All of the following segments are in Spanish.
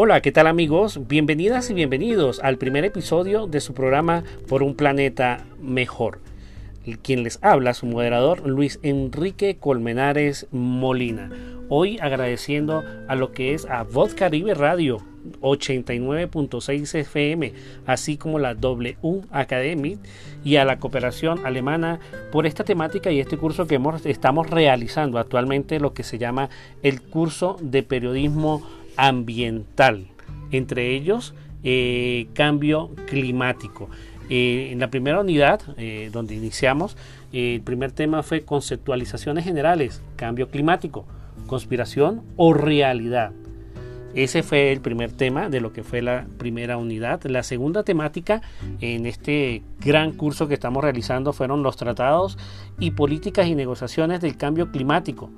Hola, ¿qué tal amigos? Bienvenidas y bienvenidos al primer episodio de su programa Por un planeta mejor. Quien les habla, su moderador Luis Enrique Colmenares Molina. Hoy agradeciendo a lo que es a Voz Caribe Radio 89.6 FM, así como la W Academy y a la cooperación alemana por esta temática y este curso que estamos realizando actualmente, lo que se llama el curso de periodismo ambiental, entre ellos eh, cambio climático. Eh, en la primera unidad, eh, donde iniciamos, el primer tema fue conceptualizaciones generales, cambio climático, conspiración o realidad. Ese fue el primer tema de lo que fue la primera unidad. La segunda temática en este gran curso que estamos realizando fueron los tratados y políticas y negociaciones del cambio climático.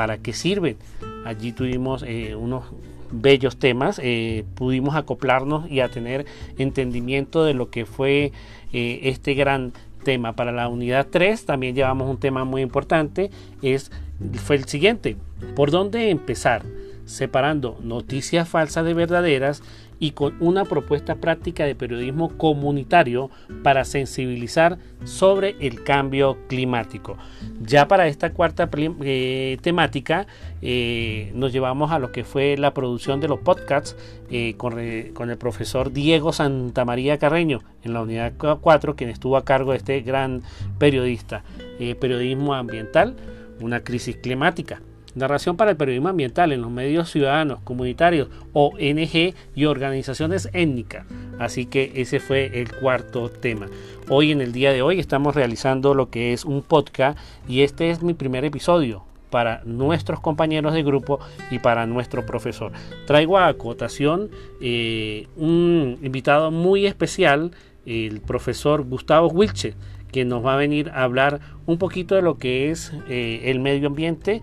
¿Para qué sirven? Allí tuvimos unos bellos temas, eh, pudimos acoplarnos y a tener entendimiento de lo que fue eh, este gran tema. Para la unidad 3 también llevamos un tema muy importante, es, fue el siguiente, ¿por dónde empezar? Separando noticias falsas de verdaderas y con una propuesta práctica de periodismo comunitario para sensibilizar sobre el cambio climático. Ya para esta cuarta eh, temática eh, nos llevamos a lo que fue la producción de los podcasts eh, con, con, el profesor Diego Santamaría Carreño en la unidad 4, quien estuvo a cargo de este gran periodista. periodismo ambiental, una crisis climática. Narración para el periodismo ambiental en los medios ciudadanos, comunitarios, ONG y organizaciones étnicas. Así que ese fue el cuarto tema. Hoy en el día de hoy estamos realizando lo que es un podcast y este es mi primer episodio para nuestros compañeros de grupo y para nuestro profesor. Traigo a acotación eh, un invitado muy especial, el profesor Gustavo Wilche, que nos va a venir a hablar un poquito de lo que es eh, el medio ambiente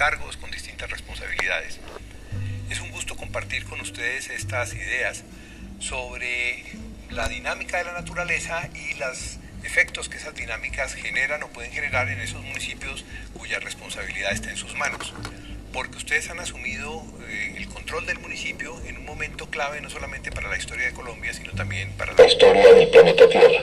cargos, con distintas responsabilidades. Es un gusto compartir con ustedes estas ideas sobre la dinámica de la naturaleza y los efectos que esas dinámicas generan o pueden generar en esos municipios cuya responsabilidad está en sus manos. Porque ustedes han asumido eh, el control del municipio en un momento clave no solamente para la historia de Colombia, sino también para la historia del planeta Tierra.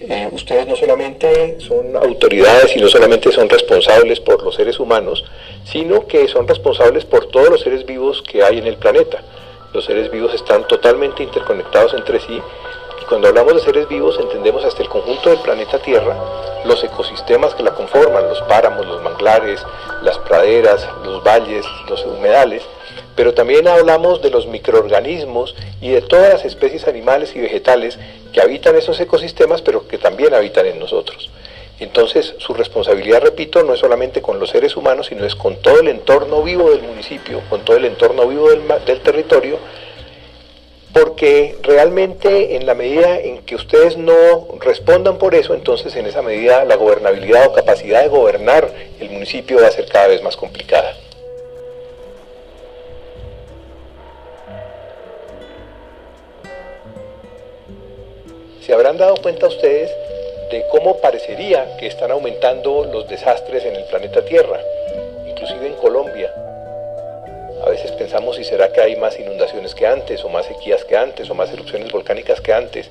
Eh, ustedes no solamente son autoridades y no solamente son responsables por los seres humanos, sino que son responsables por todos los seres vivos que hay en el planeta. Los seres vivos están totalmente interconectados entre sí y cuando hablamos de seres vivos entendemos hasta el conjunto del planeta Tierra, los ecosistemas que la conforman, los páramos, los manglares, las praderas, los valles, los humedales, pero también hablamos de los microorganismos y de todas las especies animales y vegetales que habitan esos ecosistemas, pero que también habitan en nosotros. Entonces, su responsabilidad, repito, no es solamente con los seres humanos, sino es con todo el entorno vivo del municipio, con todo el entorno vivo del, del territorio, porque realmente en la medida en que ustedes no respondan por eso, entonces en esa medida la gobernabilidad o capacidad de gobernar el municipio va a ser cada vez más complicada. Se habrán dado cuenta ustedes de cómo parecería que están aumentando los desastres en el planeta Tierra, inclusive en Colombia. A veces pensamos si será que hay más inundaciones que antes, o más sequías que antes, o más erupciones volcánicas que antes.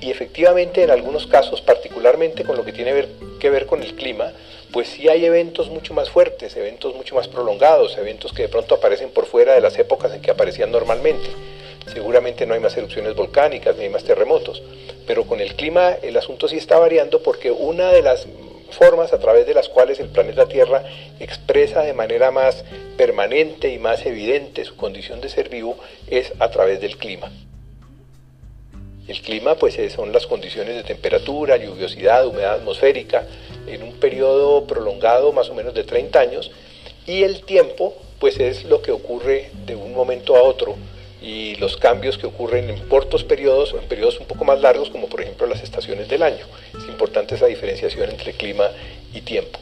Y efectivamente en algunos casos, particularmente con lo que tiene que ver con el clima, pues sí hay eventos mucho más fuertes, eventos mucho más prolongados, eventos que de pronto aparecen por fuera de las épocas en que aparecían normalmente. Seguramente no hay más erupciones volcánicas, ni hay más terremotos, pero con el clima el asunto sí está variando porque una de las formas a través de las cuales el planeta Tierra expresa de manera más permanente y más evidente su condición de ser vivo es a través del clima. El clima pues son las condiciones de temperatura, lluviosidad, humedad atmosférica en un periodo prolongado más o menos de 30 años y el tiempo pues es lo que ocurre de un momento a otro y los cambios que ocurren en cortos periodos o en periodos un poco más largos, como por ejemplo las estaciones del año. Es importante esa diferenciación entre clima y tiempo.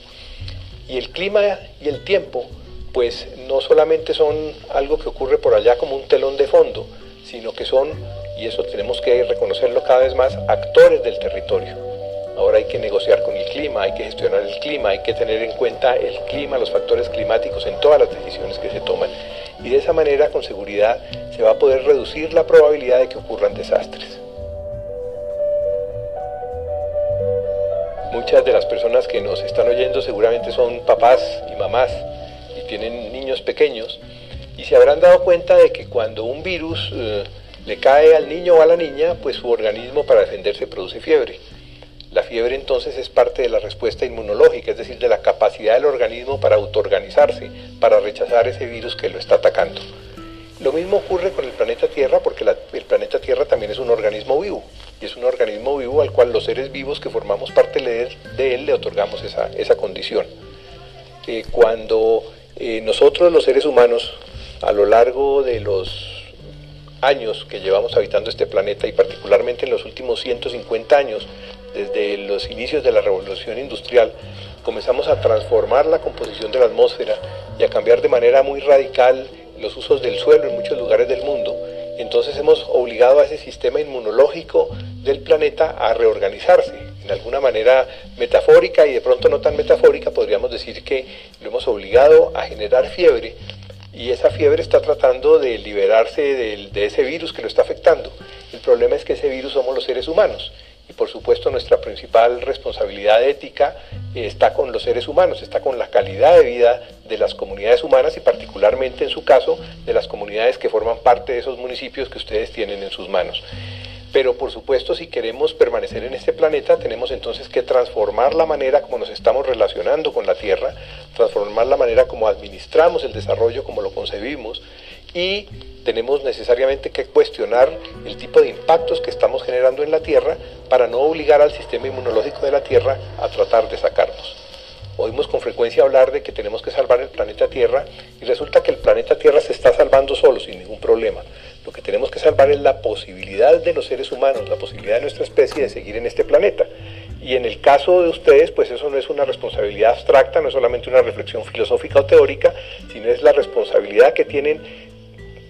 Y el clima y el tiempo, pues no solamente son algo que ocurre por allá como un telón de fondo, sino que son, y eso tenemos que reconocerlo cada vez más, actores del territorio. Ahora hay que negociar con el clima, hay que gestionar el clima, hay que tener en cuenta el clima, los factores climáticos en todas las decisiones que se toman. Y de esa manera, con seguridad, va a poder reducir la probabilidad de que ocurran desastres. Muchas de las personas que nos están oyendo seguramente son papás y mamás y tienen niños pequeños y se habrán dado cuenta de que cuando un virus eh, le cae al niño o a la niña, pues su organismo para defenderse produce fiebre. La fiebre entonces es parte de la respuesta inmunológica, es decir, de la capacidad del organismo para autoorganizarse, para rechazar ese virus que lo está atacando. Lo mismo ocurre con el planeta Tierra porque el planeta Tierra también es un organismo vivo y es un organismo vivo al cual los seres vivos que formamos parte de él, le otorgamos esa, condición. Eh, cuando eh, nosotros los seres humanos a lo largo de los años que llevamos habitando este planeta y particularmente en los últimos 150 años desde los inicios de la revolución industrial, comenzamos a transformar la composición de la atmósfera y a cambiar de manera muy radical los usos del suelo en muchos lugares del mundo, entonces hemos obligado a ese sistema inmunológico del planeta a reorganizarse. En alguna manera metafórica y de pronto no tan metafórica, podríamos decir que lo hemos obligado a generar fiebre y esa fiebre está tratando de liberarse de, de ese virus que lo está afectando. El problema es que ese virus somos los seres humanos y por supuesto nuestra principal responsabilidad ética está con los seres humanos, está con la calidad de vida de las comunidades humanas y particularmente en su caso de las comunidades que forman parte de esos municipios que ustedes tienen en sus manos. Pero por supuesto si queremos permanecer en este planeta tenemos entonces que transformar la manera como nos estamos relacionando con la Tierra, transformar la manera como administramos el desarrollo, como lo concebimos y tenemos necesariamente que cuestionar el tipo de impactos que estamos generando en la Tierra para no obligar al sistema inmunológico de la Tierra a tratar de sacarnos. Oímos con frecuencia hablar de que tenemos que salvar el planeta Tierra y resulta que el planeta Tierra se está salvando solo, sin ningún problema. Lo que tenemos que salvar es la posibilidad de los seres humanos, la posibilidad de nuestra especie de seguir en este planeta. Y en el caso de ustedes, pues eso no es una responsabilidad abstracta, no es solamente una reflexión filosófica o teórica, sino es la responsabilidad que tienen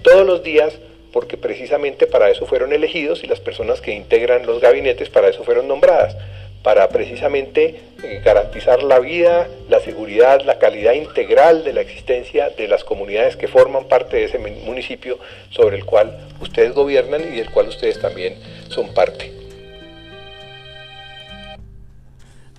todos los días porque precisamente para eso fueron elegidos y las personas que integran los gabinetes para eso fueron nombradas, para precisamente eh, garantizar la vida, la seguridad, la calidad integral de la existencia de las comunidades que forman parte de ese municipio sobre el cual ustedes gobiernan y del cual ustedes también son parte.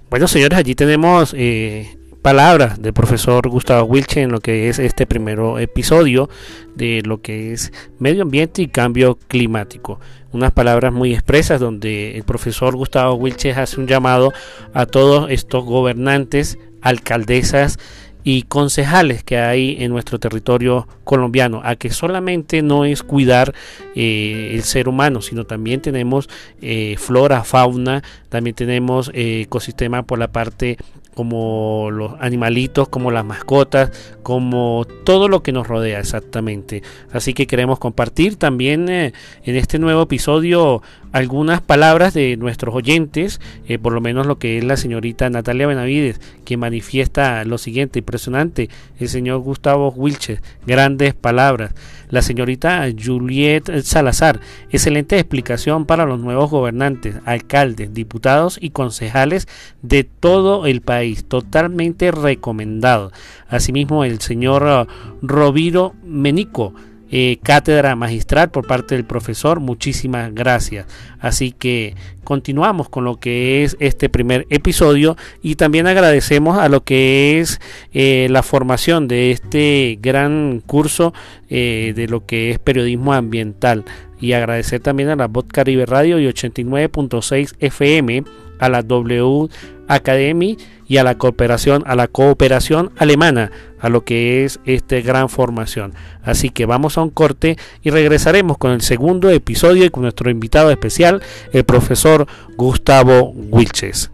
Bueno, señores, allí tenemos eh, palabras del profesor Gustavo Wilche en lo que es este primer episodio de lo que es medio ambiente y cambio climático. Unas palabras muy expresas donde el profesor Gustavo Wilche hace un llamado a todos estos gobernantes, alcaldesas y concejales que hay en nuestro territorio colombiano, a que solamente no es cuidar eh, el ser humano, sino también tenemos eh, flora, fauna, también tenemos eh, ecosistema por la parte como los animalitos, como las mascotas, como todo lo que nos rodea exactamente. Así que queremos compartir también eh, en este nuevo episodio algunas palabras de nuestros oyentes, eh, por lo menos lo que es la señorita Natalia Benavides, que manifiesta lo siguiente, impresionante, el señor Gustavo Wilches, grandes palabras, la señorita Juliette Salazar, excelente explicación para los nuevos gobernantes, alcaldes, diputados y concejales de todo el país, totalmente recomendado. Asimismo, el señor uh, Roviro Menico, eh, cátedra magistral por parte del profesor. Muchísimas gracias. Así que continuamos con lo que es este primer episodio y también agradecemos a lo que es eh, la formación de este gran curso eh, de lo que es periodismo ambiental y agradecer también a la Voz Caribe Radio y 89.6 FM a la W Academy y a la cooperación, a la cooperación alemana, a lo que es esta gran formación. Así que vamos a un corte y regresaremos con el segundo episodio y con nuestro invitado especial, el profesor Gustavo Wilches.